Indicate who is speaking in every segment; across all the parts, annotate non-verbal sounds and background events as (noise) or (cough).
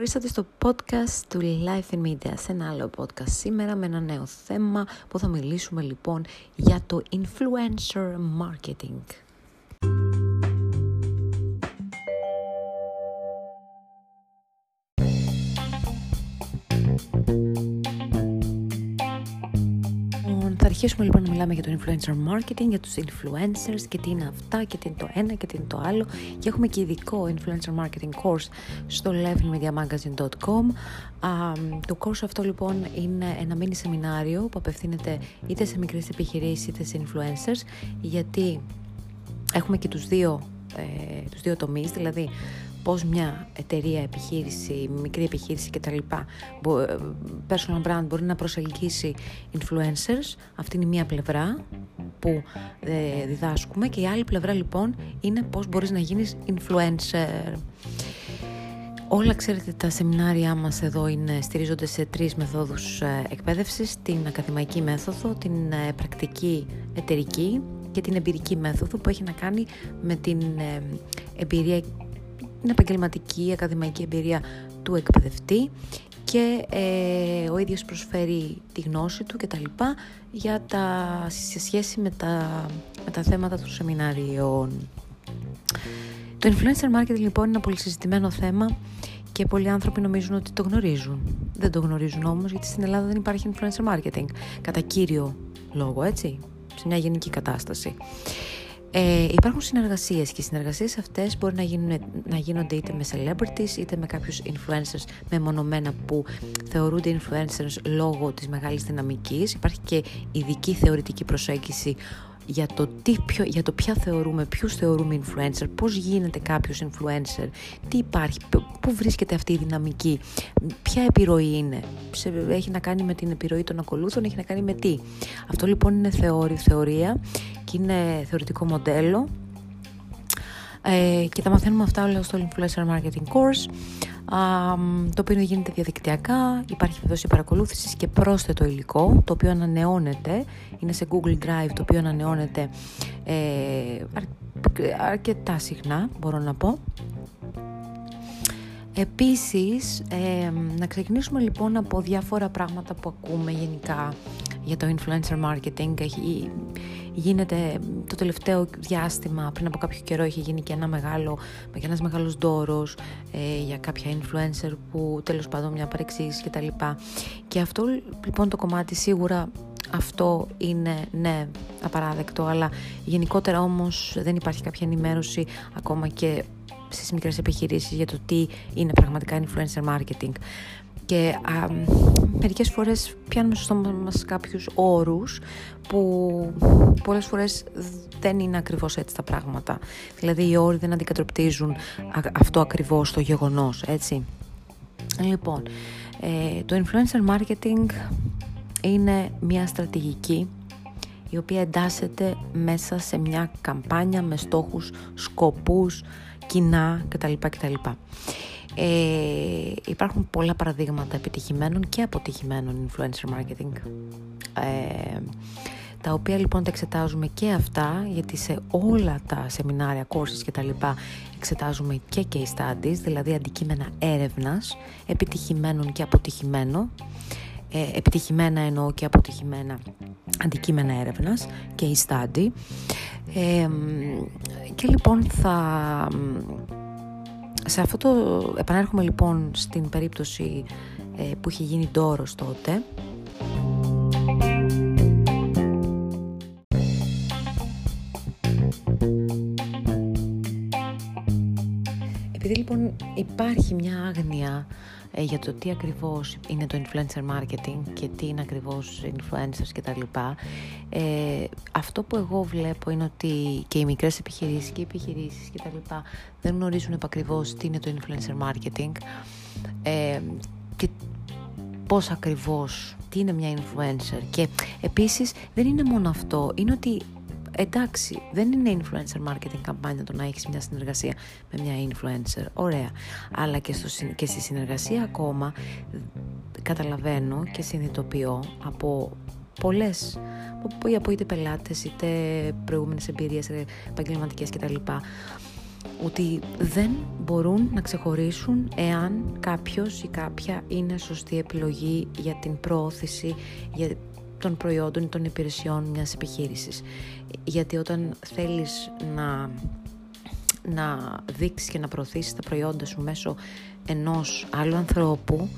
Speaker 1: Ορίσατε στο podcast του Life in Media, σε ένα άλλο podcast σήμερα με ένα νέο θέμα που θα μιλήσουμε λοιπόν για το influencer marketing. Αρχίσουμε λοιπόν να μιλάμε για το influencer marketing, για τους influencers και τι είναι αυτά και τι είναι το ένα και τι είναι το άλλο. Και έχουμε και ειδικό influencer marketing course στο levelmediamagazine.com Το course αυτό λοιπόν είναι ένα mini σεμινάριο που απευθύνεται είτε σε μικρές επιχειρήσεις είτε σε influencers γιατί έχουμε και τους δύο, ε, τους δύο τομείς, δηλαδή πώς μια εταιρεία, επιχείρηση, μικρή επιχείρηση κτλ. personal brand μπορεί να προσελκύσει influencers. Αυτή είναι η μία πλευρά που ε, διδάσκουμε και η άλλη πλευρά λοιπόν είναι πώς μπορείς να γίνεις influencer. Όλα ξέρετε τα σεμινάρια μας εδώ είναι, στηρίζονται σε τρεις μεθόδους ε, εκπαίδευσης, την ακαδημαϊκή μέθοδο, την ε, πρακτική εταιρική και την εμπειρική μέθοδο που έχει να κάνει με την εμπειρία την επαγγελματική ακαδημαϊκή εμπειρία του εκπαιδευτή και ε, ο ίδιος προσφέρει τη γνώση του και τα λοιπά για τα, σε σχέση με τα, με τα θέματα των σεμινάριων. Το influencer marketing λοιπόν είναι ένα πολύ συζητημένο θέμα και πολλοί άνθρωποι νομίζουν ότι το γνωρίζουν. Δεν το γνωρίζουν όμως γιατί στην Ελλάδα δεν υπάρχει influencer marketing κατά κύριο λόγο έτσι, σε μια γενική κατάσταση. Ε, υπάρχουν συνεργασίες και οι συνεργασίες αυτές μπορεί να, γίνουν, να γίνονται είτε με celebrities είτε με κάποιους influencers μεμονωμένα που θεωρούνται influencers λόγω της μεγάλης δυναμικής. Υπάρχει και ειδική θεωρητική προσέγγιση για το, τι, ποιο, για το ποια θεωρούμε, ποιους θεωρούμε influencer, πώς γίνεται κάποιος influencer, τι υπάρχει, πού βρίσκεται αυτή η δυναμική, ποια επιρροή είναι, έχει να κάνει με την επιρροή των ακολούθων, έχει να κάνει με τι. Αυτό λοιπόν είναι θεώρη, θεωρία και είναι θεωρητικό μοντέλο ε, και τα μαθαίνουμε αυτά όλα στο Influencer Marketing Course το οποίο γίνεται διαδικτυακά, υπάρχει βεβαίως η παρακολούθηση και πρόσθετο υλικό, το οποίο ανανεώνεται, είναι σε Google Drive, το οποίο ανανεώνεται ε, αρκετά συχνά, μπορώ να πω. Επίσης, ε, να ξεκινήσουμε λοιπόν από διάφορα πράγματα που ακούμε γενικά για το influencer marketing. Έχει, γίνεται το τελευταίο διάστημα, πριν από κάποιο καιρό είχε γίνει και ένα μεγάλο, και ένας μεγάλος δώρος ε, για κάποια influencer που τέλος πάντων μια παρεξήγηση και τα λοιπά. Και αυτό λοιπόν το κομμάτι σίγουρα αυτό είναι ναι απαράδεκτο αλλά γενικότερα όμως δεν υπάρχει κάποια ενημέρωση ακόμα και στις μικρές επιχειρήσεις για το τι είναι πραγματικά influencer marketing και α, μερικές φορές πιάνουμε στο στόμα μας κάποιους όρους που πολλές φορές δεν είναι ακριβώς έτσι τα πράγματα. Δηλαδή οι όροι δεν αντικατροπτίζουν αυτό ακριβώς το γεγονός, έτσι. Λοιπόν, ε, το influencer marketing είναι μια στρατηγική η οποία εντάσσεται μέσα σε μια καμπάνια με στόχους, σκοπούς, κοινά κτλ. κτλ. Ε, υπάρχουν πολλά παραδείγματα επιτυχημένων και αποτυχημένων influencer marketing. Ε, τα οποία λοιπόν τα εξετάζουμε και αυτά γιατί σε όλα τα σεμινάρια, courses και τα λοιπά εξετάζουμε και case studies δηλαδή αντικείμενα έρευνας επιτυχημένων και αποτυχημένων. Ε, επιτυχημένα εννοώ και αποτυχημένα αντικείμενα έρευνας case study. Ε, και λοιπόν θα σε αυτό το επανέρχομαι λοιπόν στην περίπτωση ε, που είχε γίνει ντόρος τότε Επειδή λοιπόν υπάρχει μια άγνοια ε, για το τι ακριβώς είναι το influencer marketing και τι είναι ακριβώς influencers και τα λοιπά. Ε, αυτό που εγώ βλέπω είναι ότι και οι μικρές επιχειρήσεις και οι επιχειρήσεις και τα λοιπά δεν γνωρίζουν επακριβώς τι είναι το influencer marketing ε, και πώς ακριβώς, τι είναι μια influencer και επίσης δεν είναι μόνο αυτό, είναι ότι εντάξει, δεν είναι influencer marketing καμπάνια το να έχεις μια συνεργασία με μια influencer, ωραία. Αλλά και, στο, και στη συνεργασία ακόμα καταλαβαίνω και συνειδητοποιώ από πολλές, από, από είτε πελάτες είτε προηγούμενες εμπειρίες επαγγελματικές κτλ ότι δεν μπορούν να ξεχωρίσουν εάν κάποιος ή κάποια είναι σωστή επιλογή για την προώθηση για των προϊόντων ή των υπηρεσιών μιας επιχείρησης. Γιατί όταν θέλεις να, να δείξεις και να προωθήσεις τα προϊόντα σου μέσω ενός άλλου ανθρώπου,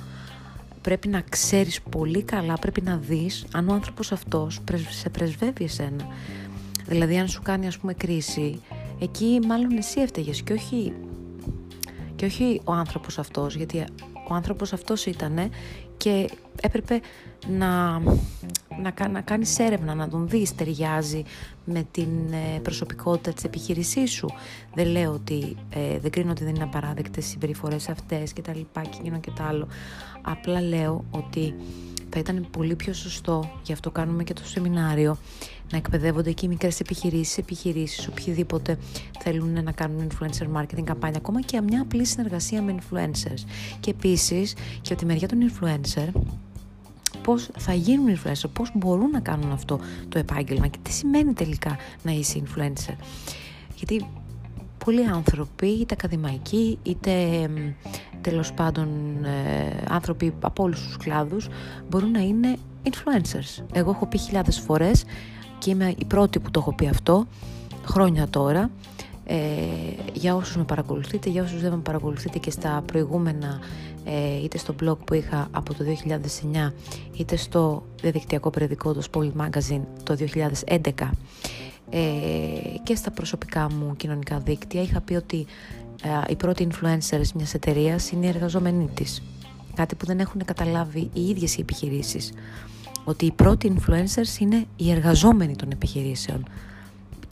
Speaker 1: πρέπει να ξέρεις πολύ καλά, πρέπει να δεις αν ο άνθρωπος αυτός σε πρεσβεύει εσένα. Δηλαδή αν σου κάνει ας πούμε κρίση, εκεί μάλλον εσύ έφταιγες και όχι, και όχι ο άνθρωπος αυτός, γιατί ο άνθρωπος αυτός ήτανε και έπρεπε να, να, να κάνεις έρευνα, να τον δεις ταιριάζει με την ε, προσωπικότητα της επιχείρησής σου. Δεν λέω ότι, ε, δεν κρίνω ότι δεν είναι απαράδεκτες οι συμπεριφορές αυτές και τα λοιπά και εκείνο και τα άλλο. Απλά λέω ότι θα ήταν πολύ πιο σωστό, γι' αυτό κάνουμε και το σεμινάριο, να εκπαιδεύονται εκεί μικρές επιχειρήσεις, επιχειρήσεις, οποιοδήποτε θέλουν να κάνουν influencer marketing καμπάνια, ακόμα και μια απλή συνεργασία με influencers. Και επίσης, και από τη μεριά των influencer, πώς θα γίνουν influencer, πώς μπορούν να κάνουν αυτό το επάγγελμα και τι σημαίνει τελικά να είσαι influencer. Γιατί πολλοί άνθρωποι, είτε ακαδημαϊκοί, είτε τέλος πάντων ε, άνθρωποι από όλους τους κλάδους, μπορούν να είναι influencers. Εγώ έχω πει χιλιάδες φορές και είμαι η πρώτη που το έχω πει αυτό, χρόνια τώρα, ε, για όσους με παρακολουθείτε, για όσους δεν με παρακολουθείτε και στα προηγούμενα ε, είτε στο blog που είχα από το 2009 είτε στο διαδικτυακό περιοδικό το Spoil Magazine το 2011 ε, και στα προσωπικά μου κοινωνικά δίκτυα είχα πει ότι ε, οι πρώτοι influencers μιας εταιρείας είναι οι εργαζόμενοι της. Κάτι που δεν έχουν καταλάβει οι ίδιες οι επιχειρήσεις. Ότι οι πρώτοι influencers είναι οι εργαζόμενοι των επιχειρήσεων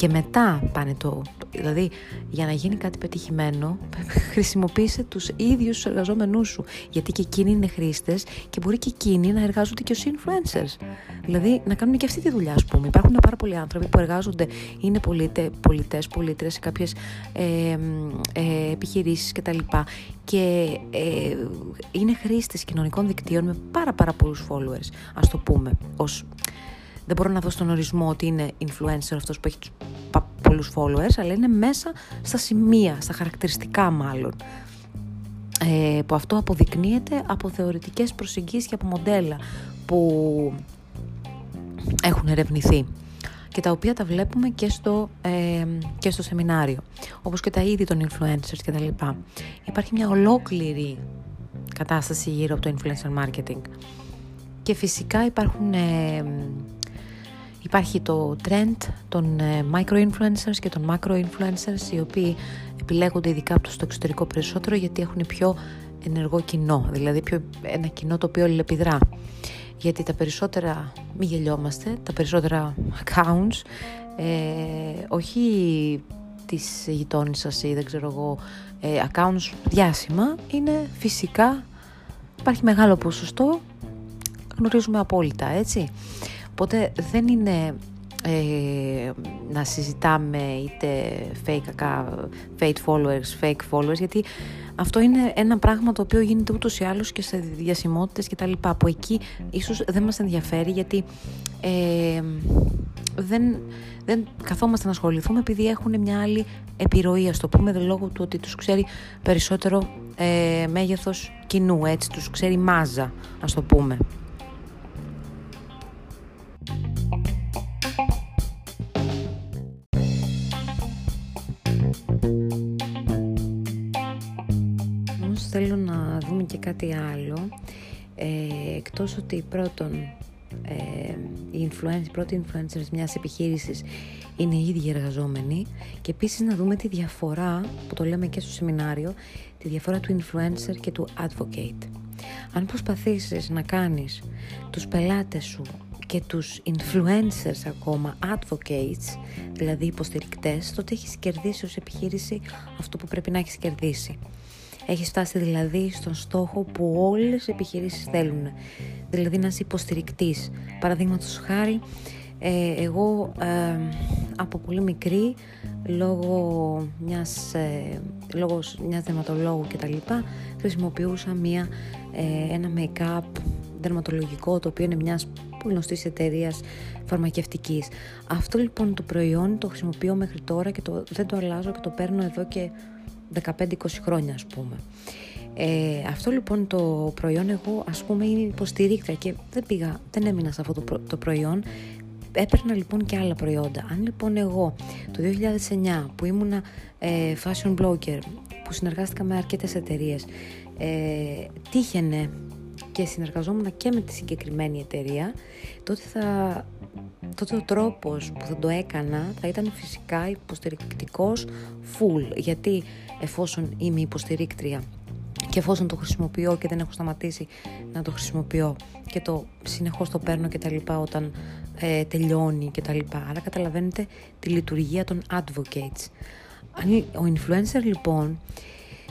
Speaker 1: και μετά πάνε το... Δηλαδή, για να γίνει κάτι πετυχημένο, (laughs) χρησιμοποίησε τους ίδιους τους εργαζόμενούς σου. Γιατί και εκείνοι είναι χρήστες και μπορεί και εκείνοι να εργάζονται και ως influencers. Δηλαδή, να κάνουν και αυτή τη δουλειά, ας πούμε. Υπάρχουν πάρα πολλοί άνθρωποι που εργάζονται, είναι πολίτε, πολιτές, πολίτρες σε κάποιες ε, ε, επιχειρήσεις κτλ. Και ε, είναι χρήστες κοινωνικών δικτύων με πάρα πάρα πολλούς followers, ας το πούμε, ως δεν μπορώ να δώσω τον ορισμό ότι είναι influencer αυτός που έχει τους πολλούς followers, αλλά είναι μέσα στα σημεία, στα χαρακτηριστικά μάλλον. Ε, που αυτό αποδεικνύεται από θεωρητικές προσεγγίσεις και από μοντέλα που έχουν ερευνηθεί και τα οποία τα βλέπουμε και στο, ε, και στο σεμινάριο όπως και τα είδη των influencers και τα λοιπά. Υπάρχει μια ολόκληρη κατάσταση γύρω από το influencer marketing και φυσικά υπάρχουν ε, Υπάρχει το trend των ε, micro-influencers και των macro-influencers οι οποίοι επιλέγονται ειδικά από το στο εξωτερικό περισσότερο γιατί έχουν πιο ενεργό κοινό, δηλαδή πιο, ένα κοινό το οποίο αλληλεπιδρά. Γιατί τα περισσότερα, μη γελιόμαστε, τα περισσότερα accounts, ε, όχι της γειτόνισσας ή δεν ξέρω εγώ, ε, accounts διάσημα, είναι φυσικά, υπάρχει μεγάλο ποσοστό, γνωρίζουμε απόλυτα, έτσι. Οπότε δεν είναι ε, να συζητάμε είτε fake, fake followers, fake followers, γιατί αυτό είναι ένα πράγμα το οποίο γίνεται ούτως ή άλλως και σε διασημότητες και τα λοιπά, που εκεί ίσως δεν μας ενδιαφέρει γιατί ε, δεν, δεν καθόμαστε να ασχοληθούμε επειδή έχουν μια άλλη επιρροή, ας το πούμε, λόγω του ότι τους ξέρει περισσότερο ε, μέγεθος κοινού, έτσι, τους ξέρει μάζα, ας το πούμε. Κάτι άλλο. Ε, εκτός ότι πρώτον ε, οι, influencers, οι πρώτοι influencers μιας επιχείρησης είναι οι ίδιοι εργαζόμενοι και επίσης να δούμε τη διαφορά που το λέμε και στο σεμινάριο τη διαφορά του influencer και του advocate αν προσπαθήσεις να κάνεις τους πελάτες σου και τους influencers ακόμα advocates δηλαδή υποστηρικτές τότε έχεις κερδίσει ως επιχείρηση αυτό που πρέπει να έχεις κερδίσει έχει φτάσει δηλαδή στον στόχο που όλες οι επιχειρήσεις θέλουν. Δηλαδή να είσαι υποστηρικτής. Παραδείγματος χάρη, ε, εγώ ε, από πολύ μικρή, λόγω μιας, ε, λόγω μιας δερματολόγου και τα λοιπά, χρησιμοποιούσα μια, ε, ένα make-up δερματολογικό, το οποίο είναι μιας γνωστής εταιρείας φαρμακευτικής. Αυτό λοιπόν το προϊόν το χρησιμοποιώ μέχρι τώρα και το, δεν το αλλάζω και το παίρνω εδώ και 15-20 χρόνια ας πούμε. Ε, αυτό λοιπόν το προϊόν εγώ ας πούμε είμαι υποστηρίκτρια και δεν πήγα, δεν έμεινα σε αυτό το, το προϊόν έπαιρνα λοιπόν και άλλα προϊόντα. Αν λοιπόν εγώ το 2009 που ήμουνα ε, fashion blogger που συνεργάστηκα με αρκετές εταιρείες, ε, τύχαινε και συνεργαζόμουν και με τη συγκεκριμένη εταιρεία τότε θα τότε ο τρόπος που θα το έκανα θα ήταν φυσικά υποστηρικτικός full γιατί εφόσον είμαι υποστηρίκτρια και εφόσον το χρησιμοποιώ και δεν έχω σταματήσει να το χρησιμοποιώ και το συνεχώς το παίρνω και τα λοιπά όταν ε, τελειώνει και τα λοιπά. Άρα καταλαβαίνετε τη λειτουργία των advocates. Ο influencer λοιπόν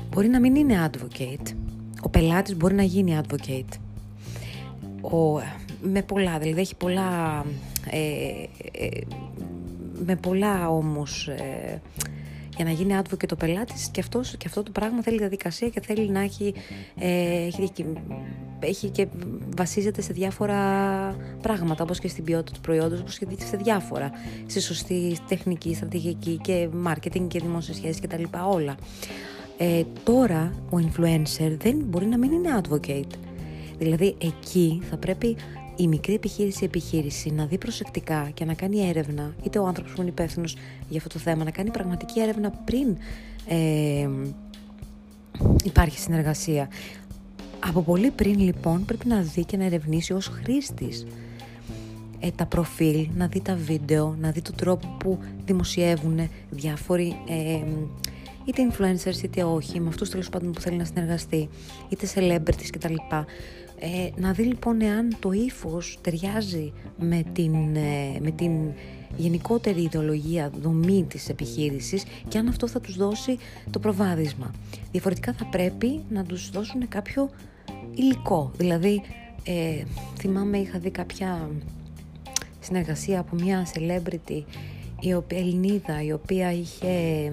Speaker 1: μπορεί να μην είναι advocate. Ο πελάτης μπορεί να γίνει advocate. Ο, με πολλά, δηλαδή έχει πολλά... Ε, ε, με πολλά όμως ε, για να γίνει άτομο και το πελάτης και, αυτός, και αυτό το πράγμα θέλει διαδικασία και θέλει να έχει, ε, έχει, έχει και βασίζεται σε διάφορα πράγματα όπως και στην ποιότητα του προϊόντος, όπως και σε διάφορα, στη σωστή τεχνική, στρατηγική και marketing και δημόσιες σχέσεις και τα λοιπά όλα. Ε, τώρα ο influencer δεν μπορεί να μην είναι advocate. Δηλαδή εκεί θα πρέπει η μικρή επιχείρηση επιχείρηση να δει προσεκτικά και να κάνει έρευνα, είτε ο άνθρωπος που είναι υπεύθυνος για αυτό το θέμα, να κάνει πραγματική έρευνα πριν ε, υπάρχει συνεργασία. Από πολύ πριν λοιπόν πρέπει να δει και να ερευνήσει ως χρήστης ε, τα προφίλ, να δει τα βίντεο, να δει τον τρόπο που δημοσιεύουν διάφοροι ε, είτε influencers είτε όχι, με αυτούς τέλος πάντων που θέλει να συνεργαστεί, είτε celebrities κτλ. Ε, να δει λοιπόν εάν το ύφος ταιριάζει με την, ε, με την γενικότερη ιδεολογία δομή της επιχείρησης και αν αυτό θα τους δώσει το προβάδισμα. Διαφορετικά θα πρέπει να τους δώσουν κάποιο υλικό. Δηλαδή, ε, θυμάμαι είχα δει κάποια συνεργασία από μια celebrity η οποία, Ελληνίδα η οποία είχε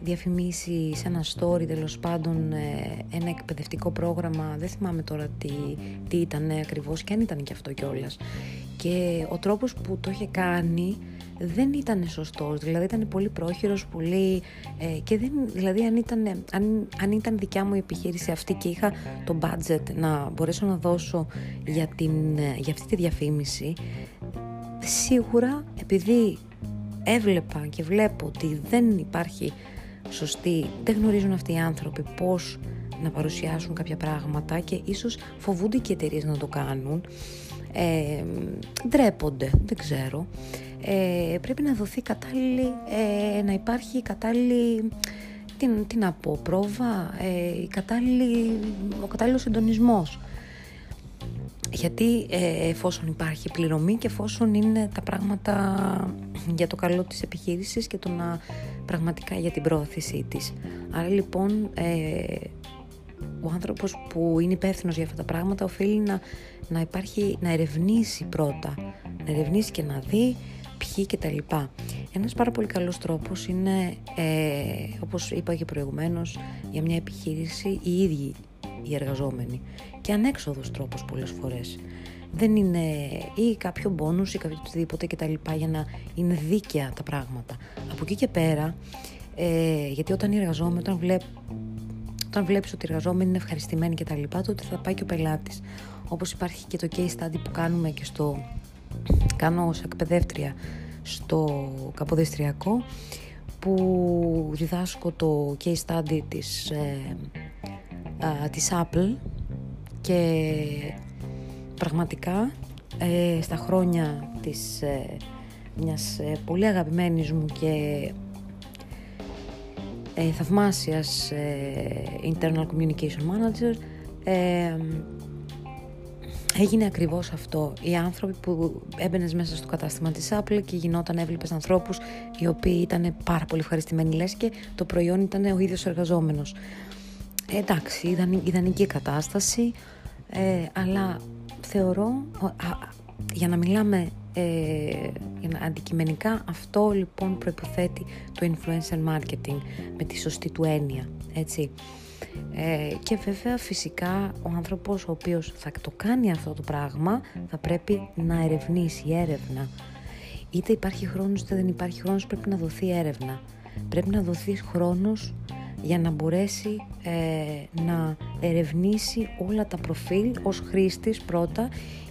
Speaker 1: διαφημίσει σε ένα story τέλος πάντων ε, ένα εκπαιδευτικό πρόγραμμα δεν θυμάμαι τώρα τι, τι ήταν ακριβώς και αν ήταν και αυτό κιόλας. και ο τρόπος που το είχε κάνει δεν ήταν σωστός, δηλαδή ήταν πολύ πρόχειρος, πολύ ε, και δεν, δηλαδή αν ήταν, αν, αν ήταν δικιά μου η επιχείρηση αυτή και είχα το budget να μπορέσω να δώσω για, την, για αυτή τη διαφήμιση σίγουρα επειδή έβλεπα και βλέπω ότι δεν υπάρχει σωστή, δεν γνωρίζουν αυτοί οι άνθρωποι πώς να παρουσιάσουν κάποια πράγματα και ίσως φοβούνται και οι εταιρείες να το κάνουν. Ε, ντρέπονται, δεν ξέρω. Ε, πρέπει να δοθεί κατάλληλη, ε, να υπάρχει κατάλληλη, τι, τι να πω, πρόβα, ε, κατάλληλη, ο κατάλληλος συντονισμός. Γιατί ε, εφόσον υπάρχει πληρωμή και εφόσον είναι τα πράγματα για το καλό της επιχείρησης και το να πραγματικά για την πρόθεσή της. Άρα λοιπόν ε, ο άνθρωπος που είναι υπεύθυνος για αυτά τα πράγματα οφείλει να, να υπάρχει, να ερευνήσει πρώτα, να ερευνήσει και να δει ποιοι και τα λοιπά. Ένας πάρα πολύ καλός τρόπος είναι, ε, όπως είπα και προηγουμένως, για μια επιχείρηση οι ίδιοι οι εργαζόμενοι και ανέξοδος τρόπος πολλές φορές δεν είναι ή κάποιο μπόνους ή κάποιο οτιδήποτε και τα λοιπά για να είναι δίκαια τα πράγματα. Από εκεί και πέρα, ε, γιατί όταν οι εργαζόμενοι, όταν, βλέπ, όταν βλέπεις ότι οι εργαζόμενοι είναι ευχαριστημένοι και τα λοιπά, τότε θα πάει και ο πελάτης. Όπως υπάρχει και το case study που κάνουμε και στο, κάνω ως εκπαιδεύτρια στο Καποδιστριακό, που διδάσκω το case study της, ε, της Apple και πραγματικά ε, στα χρόνια της ε, μιας ε, πολύ αγαπημένης μου και ε, θαυμάσιας ε, Internal Communication Manager έγινε ακριβώς αυτό. Οι άνθρωποι που έμπαινες μέσα στο κατάστημα της Apple και γινόταν έβλεπες ανθρώπους οι οποίοι ήταν πάρα πολύ ευχαριστημένοι λες και το προϊόν ήταν ο ίδιος εργαζόμενος. Εντάξει, ήταν ιδανική κατάσταση, αλλά θεωρώ, για να μιλάμε ε, αντικειμενικά, αυτό λοιπόν προϋποθέτει το influencer marketing με τη σωστή του έννοια, έτσι. Ε, και βέβαια φυσικά ο άνθρωπος ο οποίος θα το κάνει αυτό το πράγμα θα πρέπει να ερευνήσει έρευνα. Είτε υπάρχει χρόνος είτε δεν υπάρχει χρόνος πρέπει να δοθεί έρευνα. Πρέπει να δοθεί χρόνος για να μπορέσει ε, να ερευνήσει όλα τα προφίλ ως χρήστης πρώτα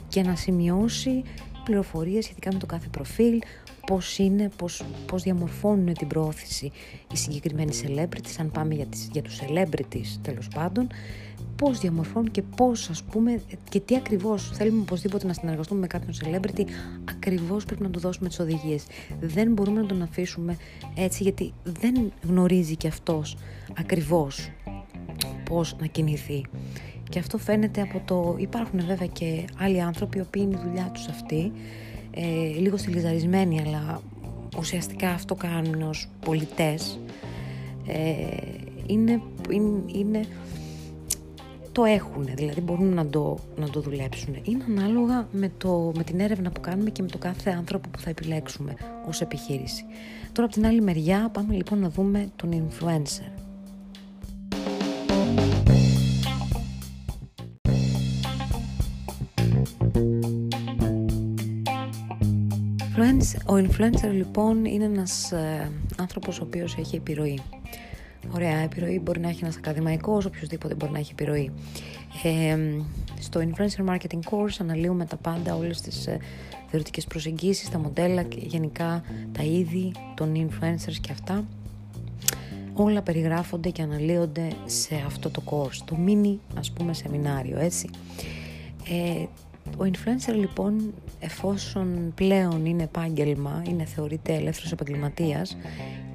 Speaker 1: και να σημειώσει πληροφορίες σχετικά με το κάθε προφίλ, πώς είναι, πώς, πώς διαμορφώνουν την πρόθεση οι συγκεκριμένοι celebrities, αν πάμε για, τις, για τους celebrities τέλος πάντων, πώς διαμορφώνουν και πώς ας πούμε και τι ακριβώς θέλουμε οπωσδήποτε να συνεργαστούμε με κάποιον celebrity, ακριβώς πρέπει να του δώσουμε τις οδηγίες. Δεν μπορούμε να τον αφήσουμε έτσι γιατί δεν γνωρίζει και αυτός ακριβώς πώς να κινηθεί. Και αυτό φαίνεται από το... Υπάρχουν βέβαια και άλλοι άνθρωποι οι οποίοι είναι η δουλειά τους αυτή, ε, λίγο στυλιζαρισμένοι, αλλά ουσιαστικά αυτό κάνουν ως πολιτές. Ε, είναι, είναι, είναι, το έχουν, δηλαδή μπορούν να το, να το δουλέψουν. Είναι ανάλογα με, το, με την έρευνα που κάνουμε και με το κάθε άνθρωπο που θα επιλέξουμε ως επιχείρηση. Τώρα από την άλλη μεριά πάμε λοιπόν να δούμε τον influencer. Ο influencer λοιπόν είναι ένας ε, άνθρωπος ο οποίος έχει επιρροή. Ωραία, επιρροή μπορεί να έχει ένας ακαδημαϊκός, οποιοδήποτε μπορεί να έχει επιρροή. Ε, στο Influencer Marketing Course αναλύουμε τα πάντα, όλες τις ε, θεωρητικές προσεγγίσεις, τα μοντέλα και γενικά τα είδη των influencers και αυτά. Όλα περιγράφονται και αναλύονται σε αυτό το course, το mini ας πούμε σεμινάριο, έτσι. Ε, ο influencer λοιπόν εφόσον πλέον είναι επάγγελμα, είναι θεωρείται ελεύθερος επαγγελματίας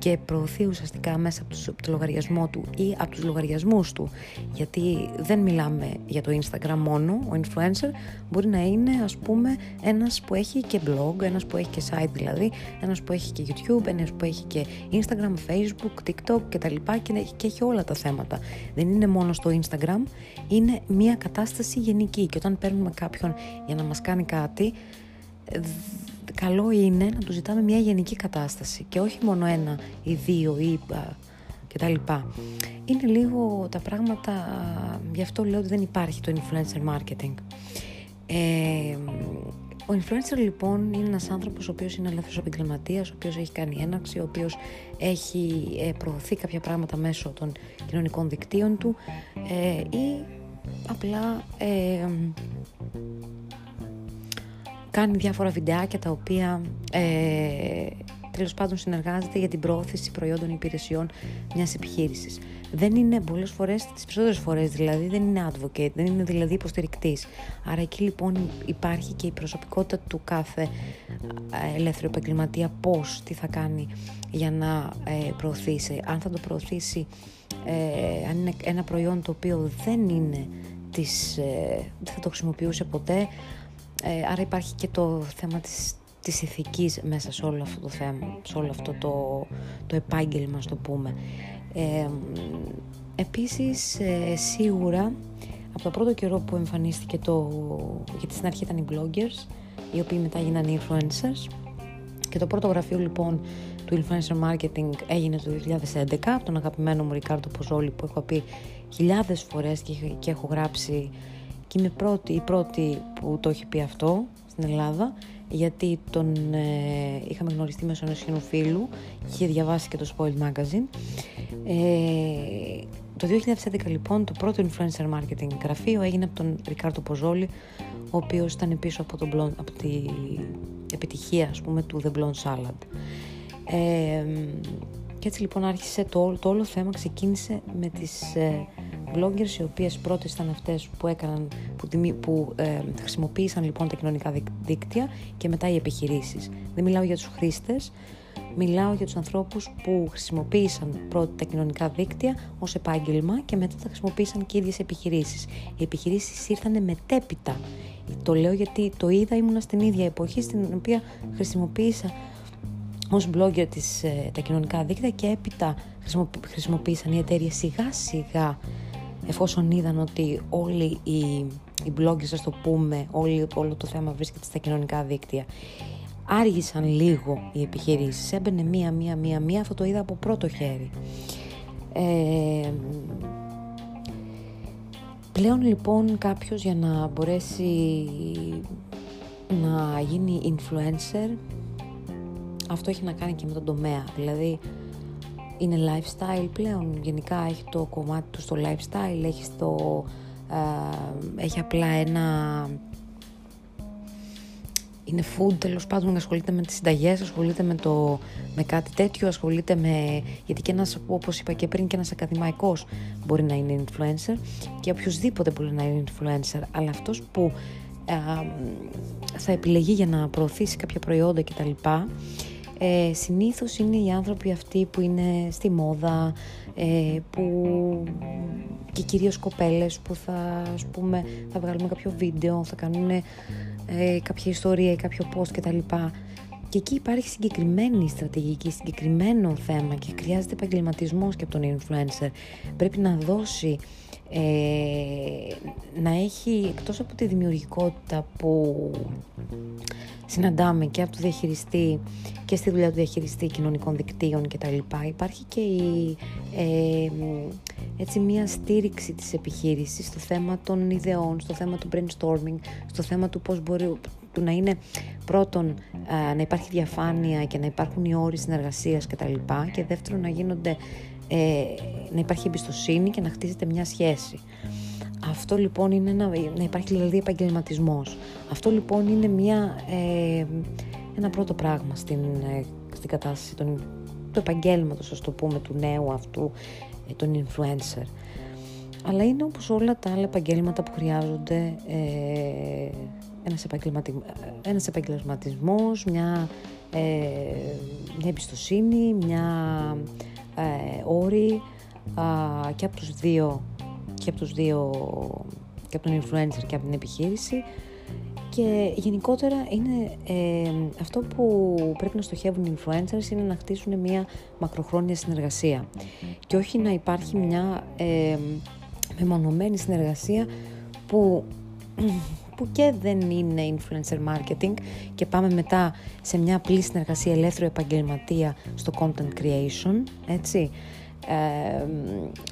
Speaker 1: και προωθεί ουσιαστικά μέσα από, τους, το λογαριασμό του ή από τους λογαριασμούς του. Γιατί δεν μιλάμε για το Instagram μόνο, ο influencer μπορεί να είναι ας πούμε ένας που έχει και blog, ένας που έχει και site δηλαδή, ένας που έχει και YouTube, ένας που έχει και Instagram, Facebook, TikTok και τα λοιπά και έχει όλα τα θέματα. Δεν είναι μόνο στο Instagram, είναι μια κατάσταση γενική. Και όταν παίρνουμε κάποιον για να μας κάνει κάτι καλό είναι να του ζητάμε μια γενική κατάσταση και όχι μόνο ένα ή δύο ή και τα λοιπά. Είναι λίγο τα πράγματα, γι' αυτό λέω ότι δεν υπάρχει το influencer marketing. Ε, ο influencer λοιπόν είναι ένας άνθρωπος ο οποίος είναι ελεύθερος επαγγελματίας, ο οποίος έχει κάνει έναρξη, ο οποίος έχει ε, προωθεί κάποια πράγματα μέσω των κοινωνικών δικτύων του ε, ή απλά ε, κάνει διάφορα βιντεάκια τα οποία ε, τέλος πάντων συνεργάζεται για την πρόθεση προϊόντων υπηρεσιών μιας επιχείρησης. Δεν είναι πολλές φορές, τις περισσότερες φορές δηλαδή, δεν είναι advocate, δεν είναι δηλαδή υποστηρικτής. Άρα εκεί λοιπόν υπάρχει και η προσωπικότητα του κάθε ε, ελεύθερου επαγγελματία, πώς, τι θα κάνει για να ε, προωθήσει. Αν θα το προωθήσει, ε, αν είναι ένα προϊόν το οποίο δεν είναι της, ε, δεν θα το χρησιμοποιούσε ποτέ, ε, άρα υπάρχει και το θέμα της, της ηθικής μέσα σε όλο αυτό το θέμα, σε όλο αυτό το, το επάγγελμα, το πούμε. Ε, επίσης, ε, σίγουρα, από το πρώτο καιρό που εμφανίστηκε το... γιατί στην αρχή ήταν οι bloggers, οι οποίοι μετά γίνανε influencers, και το πρώτο γραφείο λοιπόν του influencer marketing έγινε το 2011 από τον αγαπημένο μου Ρικάρντο Ποζόλη που έχω πει χιλιάδες φορές και, και έχω γράψει και είμαι πρώτη, η πρώτη που το έχει πει αυτό στην Ελλάδα γιατί τον ε, είχαμε γνωριστεί μέσω ενός κοινού φίλου και είχε διαβάσει και το Spoiled Magazine. Ε, το 2011 λοιπόν το πρώτο influencer marketing γραφείο έγινε από τον Ρικάρτο Ποζόλη ο οποίος ήταν πίσω από, τον blonde, από την επιτυχία ας πούμε του The Blonde Salad. Ε, και έτσι λοιπόν άρχισε το, το όλο θέμα ξεκίνησε με τις ε, bloggers οι οποίες πρώτες ήταν αυτές που έκαναν, που, που ε, χρησιμοποίησαν λοιπόν τα κοινωνικά δίκτυα και μετά οι επιχειρήσεις. Δεν μιλάω για τους χρήστες, μιλάω για τους ανθρώπους που χρησιμοποίησαν πρώτα τα κοινωνικά δίκτυα ως επάγγελμα και μετά τα χρησιμοποίησαν και οι ίδιες επιχειρήσεις. Οι επιχειρήσεις ήρθαν μετέπειτα. Το λέω γιατί το είδα, ήμουνα στην ίδια εποχή στην οποία χρησιμοποίησα ως blogger της, ε, τα κοινωνικά δίκτυα και έπειτα χρησιμοποίησαν οι εταιρείες σιγά σιγά εφόσον είδαν ότι όλοι οι, οι bloggers, ας το πούμε, όλη, όλο το θέμα βρίσκεται στα κοινωνικά δίκτυα, άργησαν λίγο οι επιχειρήσεις, έμπαινε μία, μία, μία, μία, αυτό το είδα από πρώτο χέρι. Ε, πλέον λοιπόν κάποιος για να μπορέσει να γίνει influencer, αυτό έχει να κάνει και με τον τομέα, δηλαδή είναι lifestyle πλέον, γενικά έχει το κομμάτι του στο lifestyle, έχει, στο, έχει απλά ένα είναι food τέλος πάντων, ασχολείται με τις συνταγές, ασχολείται με, το, με κάτι τέτοιο, ασχολείται με... Γιατί και ένας, όπως είπα και πριν, και ένας ακαδημαϊκός μπορεί να είναι influencer και οποιοδήποτε μπορεί να είναι influencer, αλλά αυτός που θα επιλεγεί για να προωθήσει κάποια προϊόντα κτλ. Ε, συνήθως είναι οι άνθρωποι αυτοί που είναι στη μόδα, ε, που και κυρίως κοπέλες που θα, ας πούμε, θα βγάλουμε κάποιο βίντεο, θα κάνουν ε, κάποια ιστορία ή κάποιο post κτλ. Και εκεί υπάρχει συγκεκριμένη στρατηγική, συγκεκριμένο θέμα και χρειάζεται επαγγελματισμός και από τον influencer. Πρέπει να δώσει, ε, να έχει εκτός από τη δημιουργικότητα που συναντάμε και από το διαχειριστή και στη δουλειά του διαχειριστή κοινωνικών δικτύων κτλ. Υπάρχει και η, ε, έτσι μια στήριξη της επιχείρησης στο θέμα των ιδεών, στο θέμα του brainstorming, στο θέμα του πώς μπορεί του να είναι πρώτον να υπάρχει διαφάνεια και να υπάρχουν οι όροι συνεργασίας κτλ. Και, και δεύτερον να γίνονται ε, να υπάρχει εμπιστοσύνη και να χτίζεται μια σχέση. Αυτό λοιπόν είναι να, να υπάρχει δηλαδή επαγγελματισμός. Αυτό λοιπόν είναι μια, ε, ένα πρώτο πράγμα στην, ε, στην κατάσταση των, του επαγγέλματος, ας το πούμε, του νέου αυτού, ε, τον influencer. Αλλά είναι όπως όλα τα άλλα επαγγέλματα που χρειάζονται ε, ένας, επαγγελματι... ένας επαγγελματισμός, μια, ε, μια εμπιστοσύνη, μια ε, όρη και από τους δύο και από τους δύο και από τον influencer και από την επιχείρηση. Και γενικότερα είναι ε, αυτό που πρέπει να στοχεύουν οι influencers είναι να χτίσουν μια μακροχρόνια συνεργασία. Και όχι να υπάρχει μια ε, μεμονωμένη συνεργασία που, που και δεν είναι influencer marketing και πάμε μετά σε μια απλή συνεργασία ελεύθερου επαγγελματία στο content creation, έτσι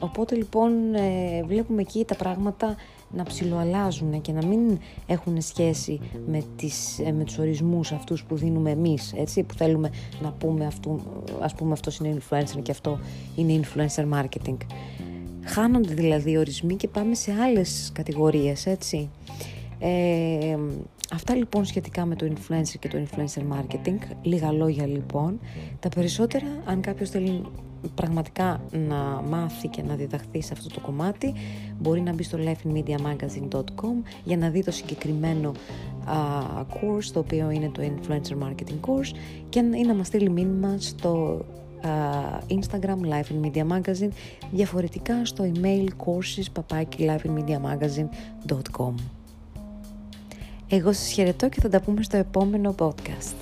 Speaker 1: οπότε λοιπόν ε, βλέπουμε εκεί τα πράγματα να ψιλοαλλάζουν και να μην έχουν σχέση με, τις, ε, με τους ορισμούς αυτούς που δίνουμε εμείς, έτσι, που θέλουμε να πούμε αυτού, ας πούμε αυτός είναι influencer και αυτό είναι influencer marketing. Χάνονται δηλαδή οι ορισμοί και πάμε σε άλλες κατηγορίες, έτσι. Ε, αυτά λοιπόν σχετικά με το influencer και το influencer marketing. Λίγα λόγια λοιπόν. Τα περισσότερα, αν κάποιος θέλει πραγματικά να μάθει και να διδαχθεί σε αυτό το κομμάτι μπορεί να μπει στο lifeinmediamagazine.com για να δει το συγκεκριμένο α, course το οποίο είναι το Influencer Marketing Course και ή να μας στείλει μήνυμα στο Instagram Life in Media Magazine διαφορετικά στο email courses papaki lifeinmediamagazine.com εγώ σας χαιρετώ και θα τα πούμε στο επόμενο podcast.